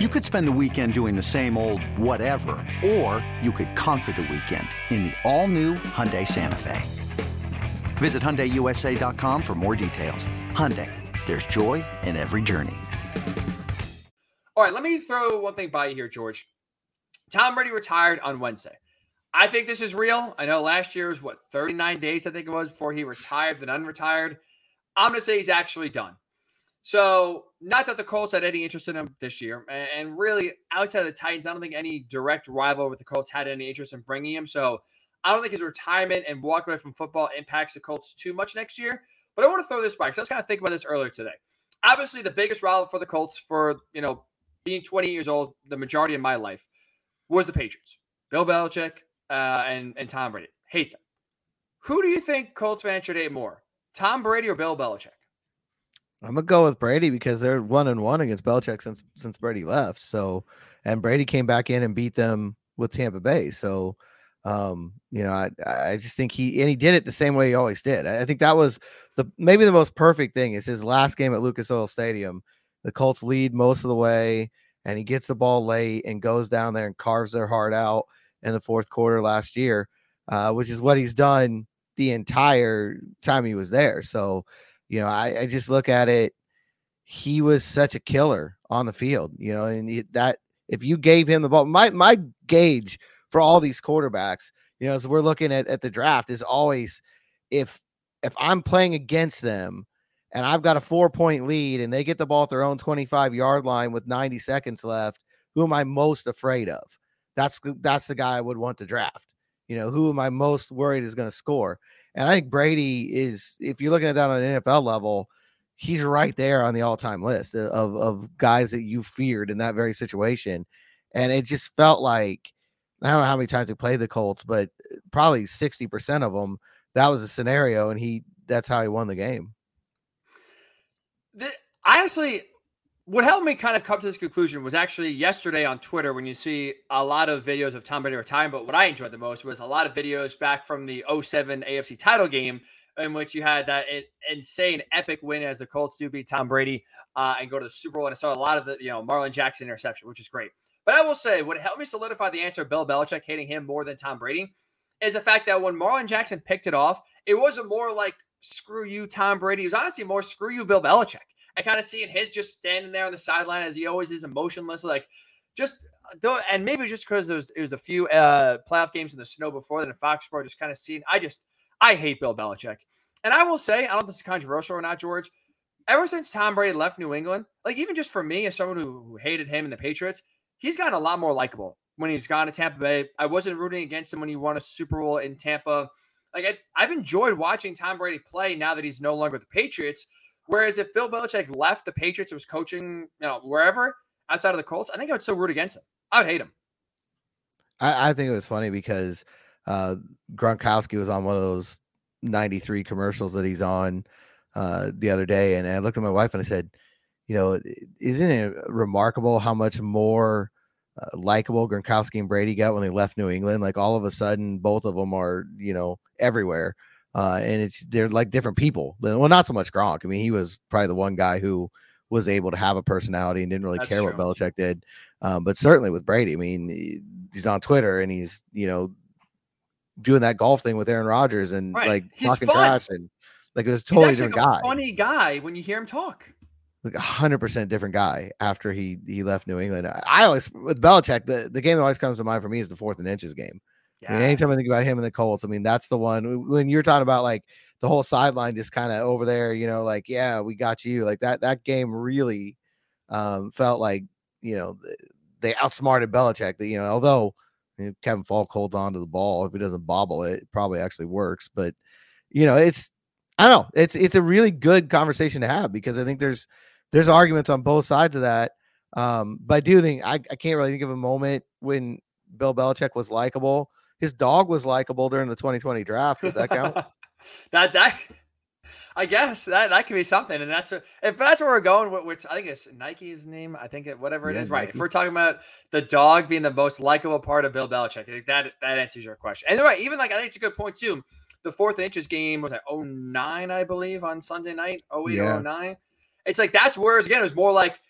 You could spend the weekend doing the same old whatever, or you could conquer the weekend in the all-new Hyundai Santa Fe. Visit HyundaiUSA.com for more details. Hyundai, there's joy in every journey. All right, let me throw one thing by you here, George. Tom Brady retired on Wednesday. I think this is real. I know last year was what 39 days, I think it was, before he retired, then unretired. I'm going to say he's actually done. So, not that the Colts had any interest in him this year, and really outside of the Titans, I don't think any direct rival with the Colts had any interest in bringing him. So, I don't think his retirement and walking away from football impacts the Colts too much next year. But I want to throw this back because I was kind of thinking about this earlier today. Obviously, the biggest rival for the Colts for you know being 20 years old, the majority of my life was the Patriots, Bill Belichick, uh, and and Tom Brady. Hate them. Who do you think Colts fans should hate more, Tom Brady or Bill Belichick? I'm gonna go with Brady because they're one and one against Belichick since since Brady left. So, and Brady came back in and beat them with Tampa Bay. So, um, you know, I I just think he and he did it the same way he always did. I, I think that was the maybe the most perfect thing is his last game at Lucas Oil Stadium. The Colts lead most of the way, and he gets the ball late and goes down there and carves their heart out in the fourth quarter last year, uh, which is what he's done the entire time he was there. So you know, I, I just look at it. He was such a killer on the field, you know, and he, that if you gave him the ball, my my gauge for all these quarterbacks, you know, as we're looking at, at the draft is always if if I'm playing against them and I've got a four point lead and they get the ball at their own 25 yard line with 90 seconds left, who am I most afraid of? That's that's the guy I would want to draft. You know, who am I most worried is going to score? And I think Brady is, if you're looking at that on an NFL level, he's right there on the all-time list of of guys that you feared in that very situation. And it just felt like I don't know how many times he played the Colts, but uh, probably 60% of them, that was a scenario, and he that's how he won the game. The, honestly, what helped me kind of come to this conclusion was actually yesterday on Twitter when you see a lot of videos of Tom Brady retiring. But what I enjoyed the most was a lot of videos back from the 07 AFC title game in which you had that insane epic win as the Colts do beat Tom Brady uh, and go to the Super Bowl. And I saw a lot of the, you know, Marlin Jackson interception, which is great. But I will say what helped me solidify the answer of Bill Belichick hating him more than Tom Brady is the fact that when Marlin Jackson picked it off, it wasn't more like screw you, Tom Brady. It was honestly more screw you, Bill Belichick. I kind of seeing his just standing there on the sideline as he always is, emotionless, like just though. And maybe just because there was it was a few uh, playoff games in the snow before then, in Foxborough, just kind of seeing. I just I hate Bill Belichick, and I will say I don't know if this is controversial or not, George. Ever since Tom Brady left New England, like even just for me as someone who, who hated him and the Patriots, he's gotten a lot more likable when he's gone to Tampa Bay. I wasn't rooting against him when he won a Super Bowl in Tampa. Like I, I've enjoyed watching Tom Brady play now that he's no longer the Patriots Whereas if Bill Belichick left the Patriots was coaching, you know, wherever outside of the Colts, I think I would still root against him. I would hate him. I, I think it was funny because uh, Gronkowski was on one of those 93 commercials that he's on uh, the other day. And I looked at my wife and I said, you know, isn't it remarkable how much more uh, likable Gronkowski and Brady got when they left New England? Like all of a sudden, both of them are, you know, everywhere. Uh, and it's they're like different people. Well, not so much Gronk. I mean, he was probably the one guy who was able to have a personality and didn't really That's care true. what Belichick did. Um, but certainly with Brady, I mean, he's on Twitter and he's you know doing that golf thing with Aaron Rodgers and right. like he's talking fun. trash and like it was totally different guy. Funny guy when you hear him talk. Like a hundred percent different guy after he he left New England. I always with Belichick, the, the game that always comes to mind for me is the fourth and inches game. Yes. I mean, anytime I think about him and the Colts, I mean, that's the one when you're talking about like the whole sideline just kind of over there, you know, like, yeah, we got you. Like that, that game really um, felt like, you know, they outsmarted Belichick. That, you know, although you know, Kevin Faulk holds on to the ball, if he doesn't bobble it, it probably actually works. But, you know, it's, I don't know, it's, it's a really good conversation to have because I think there's, there's arguments on both sides of that. Um, but I do think I, I can't really think of a moment when Bill Belichick was likable his dog was likable during the 2020 draft. Does that count? that that I guess that that could be something, and that's a, if that's where we're going. Which I think it's Nike's name. I think it whatever it yeah, is. Right. If we're talking about the dog being the most likable part of Bill Belichick, I think that that answers your question. And right, even like I think it's a good point too. The fourth inches game was like 09, I believe, on Sunday night, 08 yeah. 09. It's like that's where again it was more like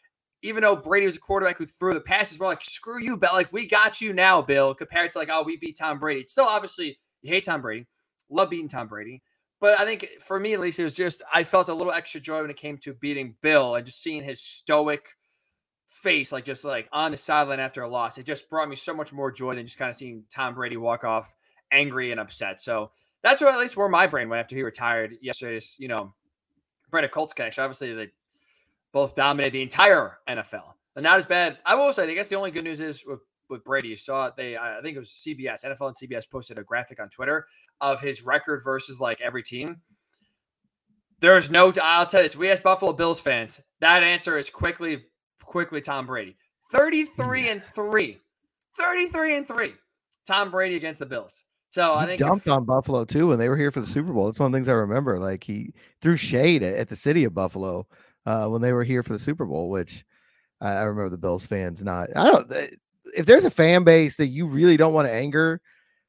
even though Brady was a quarterback who threw the passes, we're like, screw you, Bill. Like, we got you now, Bill, compared to like, oh, we beat Tom Brady. Still obviously you hate Tom Brady, love beating Tom Brady. But I think for me, at least, it was just I felt a little extra joy when it came to beating Bill and just seeing his stoic face, like just like on the sideline after a loss. It just brought me so much more joy than just kind of seeing Tom Brady walk off angry and upset. So that's where at least where my brain went after he retired yesterday's, you know, Brandon Colts connection. Obviously, they both dominated the entire NFL. And not as bad. I will say, I guess the only good news is with, with Brady, you saw it. They, I think it was CBS, NFL and CBS posted a graphic on Twitter of his record versus like every team. There's no, I'll tell you this. We asked Buffalo Bills fans. That answer is quickly, quickly Tom Brady. 33 and 3. 33 and 3. Tom Brady against the Bills. So he I think dumped if, on Buffalo too when they were here for the Super Bowl. That's one of the things I remember. Like he threw shade at, at the city of Buffalo uh, when they were here for the Super Bowl, which I, I remember the Bills fans not. I don't. eh, If there's a fan base that you really don't want to anger,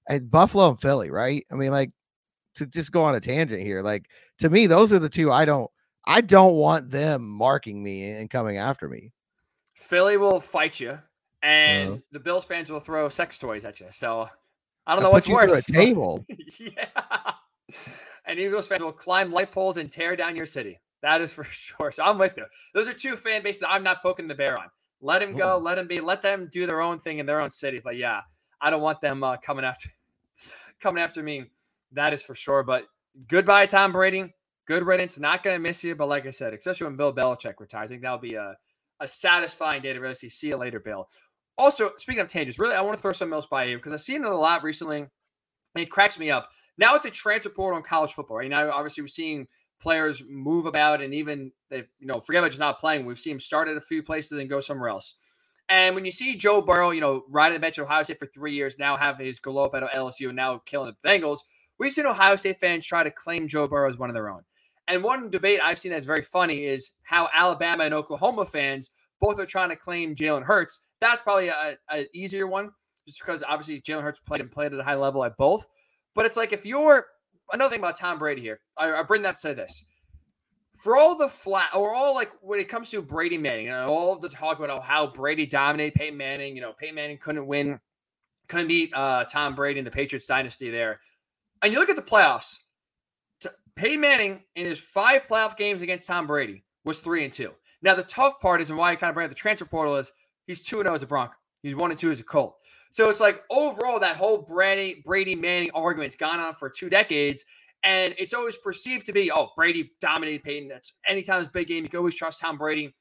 at Buffalo and Philly, right? I mean, like to just go on a tangent here. Like to me, those are the two I don't. I don't want them marking me and coming after me. Philly will fight you, and Uh-huh. the Bills fans will throw sex toys at you. So I don't know what's put you through worse. A table. yeah. And Eagles fans will climb light poles and tear down your city. That is for sure. So I'm with you. Those are two fan bases I'm not poking the bear on. Let him go. Let him be. Let them do their own thing in their own city. But yeah, I don't want them uh, coming after coming after me. That is for sure. But goodbye, Tom Brady. Good riddance. Not going to miss you. But like I said, especially when Bill Belichick retires, I think that'll be a, a satisfying day to really see. See you later, Bill. Also, speaking of tangents, really, I want to throw something else by you because I've seen it a lot recently, and it cracks me up. Now with the transfer portal in college football, right now, obviously we're seeing players move about, and even they, you know, forget about just not playing. We've seen him start at a few places and go somewhere else. And when you see Joe Burrow, you know, riding the bench at Ohio State for three years, now have his glow up at LSU, and now killing the Bengals, we've seen Ohio State fans try to claim Joe Burrow as one of their own. And one debate I've seen that's very funny is how Alabama and Oklahoma fans both are trying to claim Jalen Hurts. That's probably a, easier one, just because obviously Jalen Hurts played and played at a high level at both. But it's like if you're another thing about Tom Brady here, I, I bring that to this. For all the flat, or all like when it comes to Brady Manning, and all of the talk about how Brady dominated Peyton Manning, you know, Peyton Manning couldn't win, couldn't beat uh, Tom Brady in the Patriots dynasty there. And you look at the playoffs, t- Peyton Manning in his five playoff games against Tom Brady was three and two. Now the tough part is, and why I kind of bring up the transfer portal is he's two and zero as a Bronco. He's one and two as a Colt. So it's like overall that whole Brady Brady Manning argument's gone on for two decades, and it's always perceived to be oh Brady dominated Peyton. That's anytime it's a big game, you can always trust Tom Brady.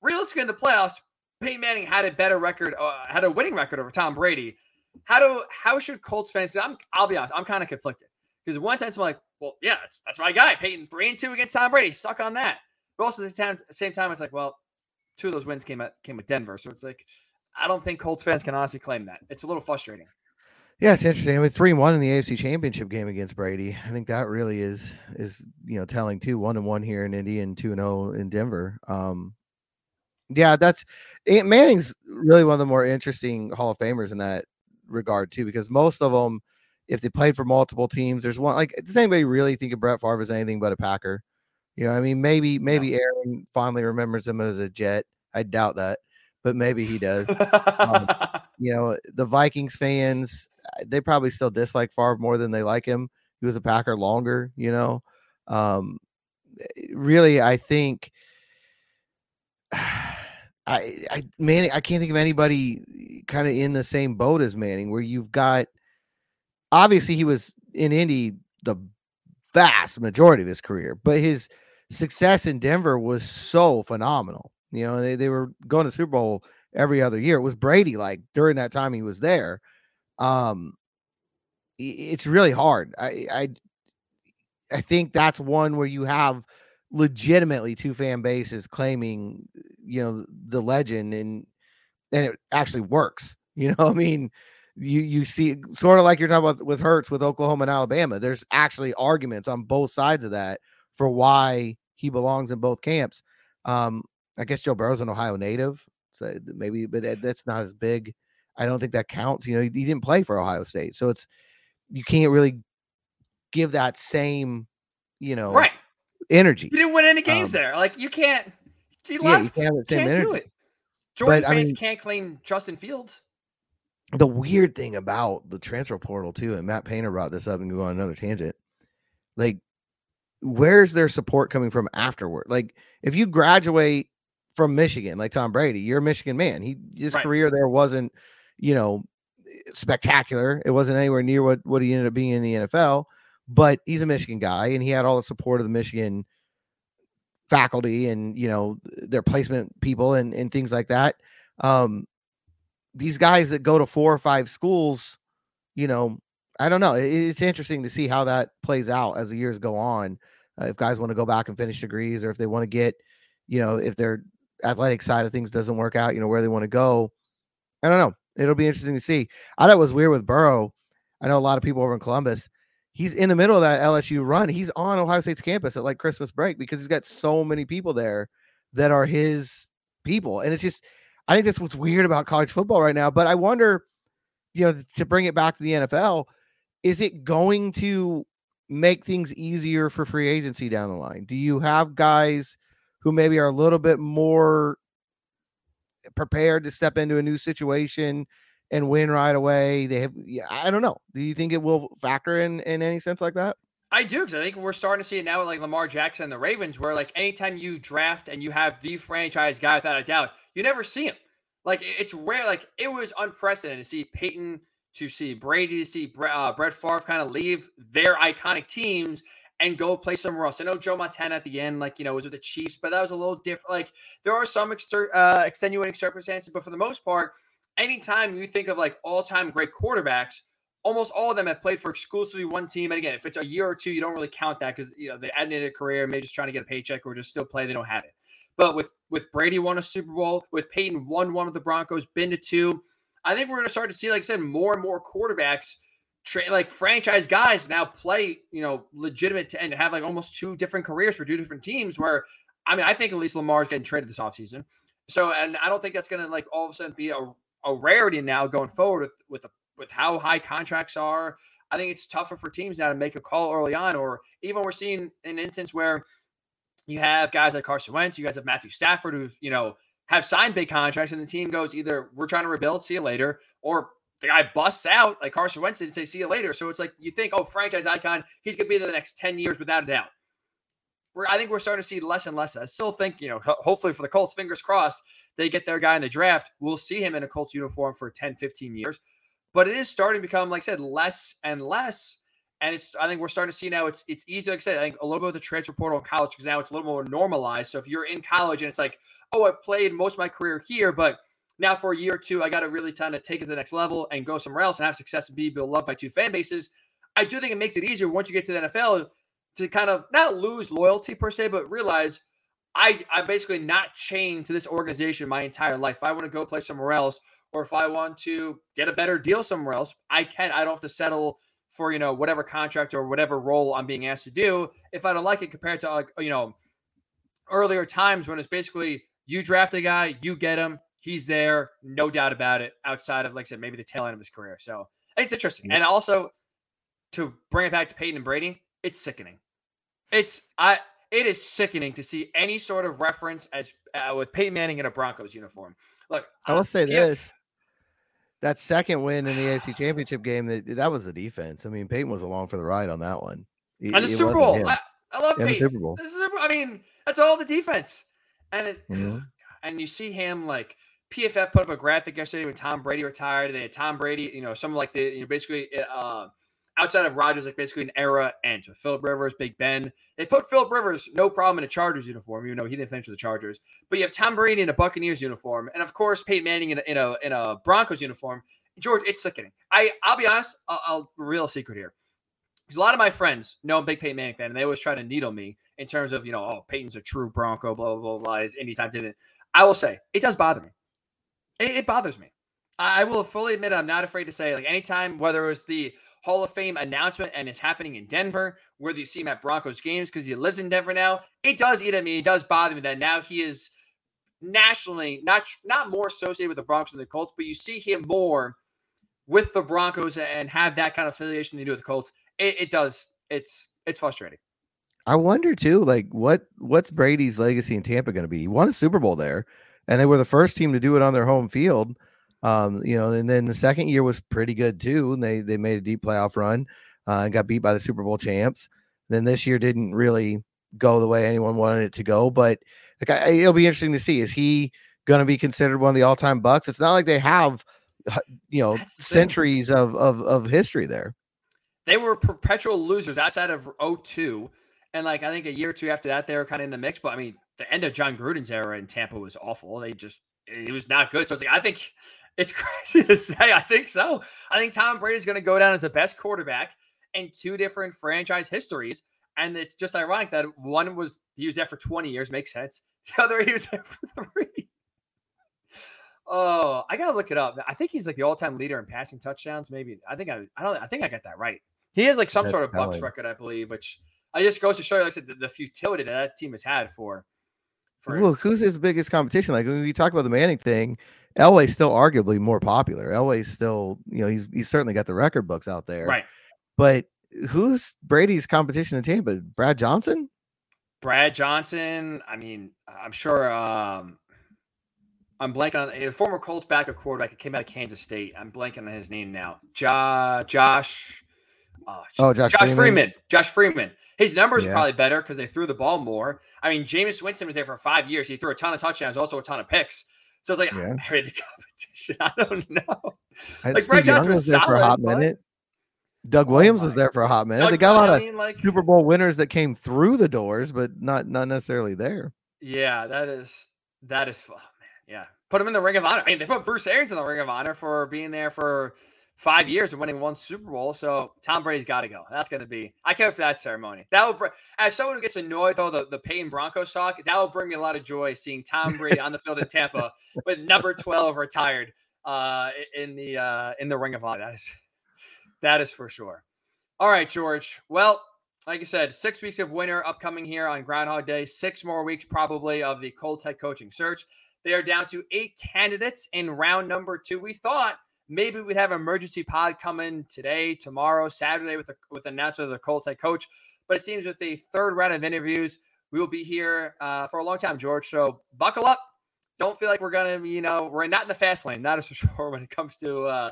Realistically, in the playoffs, Peyton Manning had a better record, uh, had a winning record over Tom Brady. How do how should Colts fans? I'm I'll be honest, I'm kind of conflicted because one sense I'm like, well, yeah, that's that's my guy, Peyton three and two against Tom Brady. Suck on that. But also at the same time, it's like, well, two of those wins came at came with Denver, so it's like I don't think Colts fans can honestly claim that. It's a little frustrating. Yeah, it's interesting. I mean, three and one in the AFC Championship game against Brady. I think that really is is you know telling too. One and one here in Indy and two and zero in Denver. Um, yeah, that's Manning's really one of the more interesting Hall of Famers in that regard too, because most of them, if they played for multiple teams, there's one like does anybody really think of Brett Favre as anything but a Packer? You know, what I mean, maybe maybe Aaron fondly remembers him as a Jet. I doubt that, but maybe he does you know, the Vikings fans, uh, they probably still dislike Favre more than they like him. He was a Packer longer, you know. Um, eh, really, I think I, I Manning, I can't think of anybody kind of in the same boat as Manning, where you've got obviously he was in Indy the vast majority of his career, but his success in Denver was so phenomenal. You know, they, they were going to Super Bowl every other year. It was Brady like during that time he was there. Um it's really hard. I I I think that's one where you have legitimately two fan bases claiming you know the legend and and it actually works. You know, I mean, you you see sort of like you're talking about with Hurts with Oklahoma and Alabama. There's actually arguments on both sides of that for why he belongs in both camps. Um, I guess Joe Burrow's an Ohio native, so maybe, but that- that's not as big. I don't think that counts. You know, he, he didn't play for Ohio State, so it's you can't really give that same, you know, right. energy. You didn't win any games Um, there. Like you can't. He Yeah, you can't have the same do it. Jordan but, fans I mean, can't claim Justin Fields. The weird thing about the transfer portal too, and Matt Painter brought this up and go on another tangent. Like, where's their support coming from afterward? Like, if you graduate from Michigan, like Tom Brady, you're a Michigan man. He his right. career there wasn't, you know, spectacular. It wasn't anywhere near what what he ended up being in the NFL. But he's a Michigan guy, and he had all the support of the Michigan faculty and you know their placement people and and things like that. Um, these guys that go to four or five schools, you know, I don't know. It's interesting to see how that plays out as the years go on. Uh, if guys want to go back and finish degrees, or if they want to get, you know, if their athletic side of things doesn't work out, you know, where they want to go. I don't know. It'll be interesting to see. I thought it was weird with Burrow. I know a lot of people over in Columbus. He's in the middle of that LSU run. He's on Ohio State's campus at like Christmas break because he's got so many people there that are his people. And it's just, I think that's what's weird about college football right now. But I wonder, you know, to bring it back to the NFL, is it going to make things easier for free agency down the line? Do you have guys who maybe are a little bit more prepared to step into a new situation and win right away. They have, yeah, I don't know. Do you think it will factor in in any sense like that? I do because I think we're starting to see it now with like Lamar Jackson and the Ravens, where like anytime you draft and you have the franchise guy without a doubt, you never see him. Like it's rare. Like it was unprecedented to see Peyton, to see Brady, to see uh, Brett Favre kind of leave their iconic teams and go play somewhere else. I know Joe Montana at the end, like, you know, was with the Chiefs, but that was a little different. Like, there are some exter- uh, extenuating circumstances, but for the most part, anytime you think of like all time great quarterbacks, almost all of them have played for exclusively one team. And again, if it's a year or two, you don't really count that because, you know, they ended their career, maybe just trying to get a paycheck or just still play, they don't have it. But with with Brady won a Super Bowl, with Peyton won one with the Broncos, been to two. I think we're going to start to see, like I said, more and more quarterbacks – tra- like franchise guys now play, you know, legitimate to, and have like almost two different careers for two different teams. Where I mean, I think at least Lamar's getting traded this offseason. So, and I don't think that's going to like all of a sudden be a, a rarity now going forward with with the, with how high contracts are. I think it's tougher for teams now to make a call early on, or even we're seeing an instance where you have guys like Carson Wentz, you guys have Matthew Stafford, who've you know have signed big contracts, and the team goes either we're trying to rebuild, see you later, or the guy busts out like Carson Wentz did and say, see you later. So it's like you think, oh, franchise icon, he's going to be there the next 10 years without a doubt. We're, I think we're starting to see less and less. I still think, you know, hopefully for the Colts, fingers crossed, they get their guy in the draft. We'll see him in a Colts uniform for 10, 15 years. But it is starting to become, like I said, less and less. And it's I think we're starting to see now it's it's easy, like I said, I think a little bit of the transfer portal in college because now it's a little more normalized. So if you're in college and it's like, oh, I played most of my career here, but – now for a year or two, I got to really kind of take it to the next level and go somewhere else and have success and be beloved by two fan bases. I do think it makes it easier once you get to the NFL to kind of not lose loyalty per se, but realize I I basically not chained to this organization my entire life. If I want to go play somewhere else, or if I want to get a better deal somewhere else, I can. I don't have to settle for you know whatever contract or whatever role I'm being asked to do if I don't like it compared to like you know earlier times when it's basically you draft a guy, you get him, he's there, no doubt about it, outside of, like I said, maybe the tail end of his career. So it's interesting. And also to bring it back to Peyton and Brady, it's sickening. It's, I, it is sickening to see any sort of reference as uh, with Peyton Manning in a Broncos uniform. Look, I will say this. That second win in the AFC Championship game, that that was the defense. I mean, Peyton was along for the ride on that one. It, and the Super Bowl, I, I, love Peyton. The Super Bowl. The Super, I mean, that's all the defense, and it's, mm-hmm. and you see him like PFF put up a graphic yesterday when Tom Brady retired. They had Tom Brady, you know, some like the, you know, basically uh, outside of Rodgers, like basically an era ends with Philip Rivers, Big Ben. They put Philip Rivers no problem in a Chargers uniform, even though he didn't finish with the Chargers. But you have Tom Brady in a Buccaneers uniform, and of course Peyton Manning in a in a, in a Broncos uniform. George, it's sickening. I I'll be honest, I'll, reveal secret here. A lot of my friends know I'm a big Peyton Manning fan, and they always try to needle me in terms of you know, oh, Peyton's a true Bronco, blah blah blah. blah anytime didn't. I will say it does bother me. It, it bothers me. I will fully admit I'm not afraid to say like anytime whether it was the Hall of Fame announcement and it's happening in Denver, whether you see him at Broncos games because he lives in Denver now, it does eat at me. It does bother me that now he is nationally not not more associated with the Broncos and the Colts, but you see him more with the Broncos and have that kind of affiliation to do with the Colts. It, it does. It's it's frustrating. I wonder too, like what what's Brady's legacy in Tampa going to be? He won a Super Bowl there and they were the first team to do it on their home field. Um, you know, and then the second year was pretty good too. And they they made a deep playoff run uh, and got beat by the Super Bowl champs. Then this year didn't really go the way anyone wanted it to go, but like I, it'll be interesting to see. Is he going to be considered one of the all-time bucks? It's not like they have, you know, centuries of, of of history there. They were perpetual losers outside of 02. And like I think a year or two after that, they were kind of in the mix. But I mean, the end of Jon Gruden's era in Tampa was awful. They just it was not good. So it's like I think it's crazy to say. I think so. I think Tom Brady's going to go down as the best quarterback in two different franchise histories. And it's just ironic that one was he was there for 20 years, makes sense. The other he was there for three. Oh, I gotta look it up. I think he's like the all-time leader in passing touchdowns. Maybe I think I I don't I think I got that right. He has like some That's sort of Bucks record, I believe, which I just goes to show you, like I said, the, the futility that that team has had for. Look, who's his biggest competition? Like when we talk about the Manning thing, Elway's still arguably more popular. Elway's still, you know, he's he's certainly got the record books out there, right? But who's Brady's competition in Tampa? Brad Johnson? Brad Johnson. I mean, I'm sure. Um, I'm blanking on a former Colts backup quarterback that came out of Kansas State. I'm blanking on his name now. Ja, Josh. Oh, oh Josh, Josh Freeman. Freeman. Josh Freeman. His numbers yeah. probably better because they threw the ball more. I mean, Jameis Winston was there for five years. He threw a ton of touchdowns, also a ton of picks. So it's like, yeah. I the competition. I don't know. like Brad Johnson was, there solid, for a hot minute. Doug oh Williams oh was there for a hot minute. Doug, they got a lot I mean, of like, Super Bowl winners that came through the doors, but not not necessarily there. Yeah, that is that is oh, man. Yeah, put him in the Ring of Honor. I mean, they put Bruce Arians in the Ring of Honor for being there for five years of winning one Super Bowl. So Tom Brady's got to go. That's going to be. I can't for that ceremony. That will. As someone who gets annoyed though the the Peyton Broncos talk, that will bring me a lot of joy seeing Tom Brady on the field in Tampa with number twelve retired uh, in the uh, in the Ring of Honor. That is that is for sure. All right, George. Well, like I said, six weeks of winter upcoming here on Groundhog Day. Six more weeks probably of the Colts head coaching search. They are down to eight candidates in round number two. We thought maybe we'd have an emergency pod coming today, tomorrow, Saturday with the with the announcement of the Colts head coach. But it seems with the third round of interviews, we will be here uh, for a long time, George. So buckle up. Don't feel like we're gonna, you know, we're not in the fast lane. That is for sure when it comes to uh,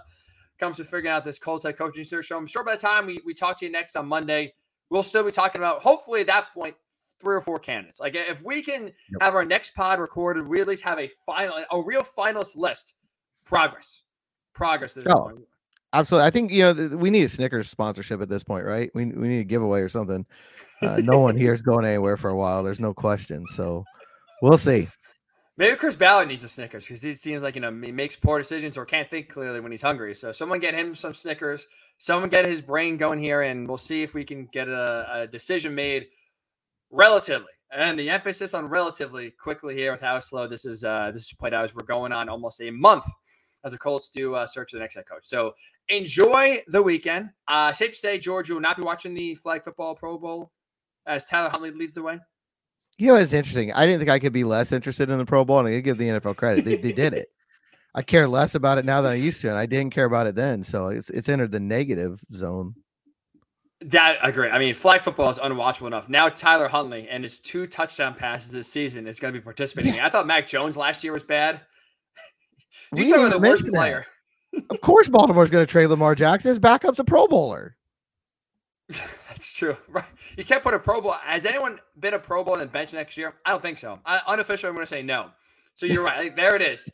comes to figuring out this Colts head coaching search. So I'm sure by the time we, we talk to you next on Monday, we'll still be talking about hopefully at that point three or four candidates. Like if we can yep. have our next pod recorded, we at least have a final, a real finalist list. Progress, progress. Oh, absolutely. I think you know we need a Snickers sponsorship at this point, right? We we need a giveaway or something. Uh, no one here is going anywhere for a while. There's no question. So we'll see. Maybe Chris Ballard needs a Snickers because he seems like you know he makes poor decisions or can't think clearly when he's hungry. So someone get him some Snickers. Someone get his brain going here, and we'll see if we can get a, a decision made relatively. And the emphasis on relatively quickly here with how slow this is uh, this is played out as we're going on almost a month as the Colts do uh, search for the next head coach. So enjoy the weekend. Uh, safe to say, George, you will not be watching the flag football Pro Bowl as Tyler Huntley leads the way. You know, it's interesting. I didn't think I could be less interested in the Pro Bowl, and I give the NFL credit. They, they did it. I care less about it now than I used to, and I didn't care about it then. So it's it's entered the negative zone. That I agree. I mean, flag football is unwatchable enough. Now Tyler Huntley and his two touchdown passes this season is going to be participating. I thought Mac Jones last year was bad. You talking about the worst player. of course, Baltimore's going to trade Lamar Jackson. His backup's a Pro Bowler. That's true. Right. You can't put a Pro Bowl. Has anyone been a Pro Bowl and bench next year? I don't think so. I, unofficially, I'm going to say no. So you're right. there it is.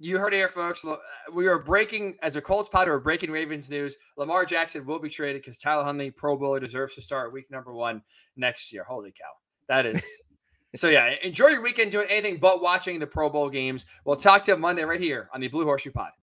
You heard it here, folks. Uh, we are breaking, as a Colts pod, we're breaking Ravens news. Lamar Jackson will be traded because Tyler Huntley, Pro Bowler, deserves to start week number one next year. Holy cow. That is. So, yeah, enjoy your weekend doing anything but watching the Pro Bowl games. We'll talk to you Monday right here on the Blue Horseshoe Pod.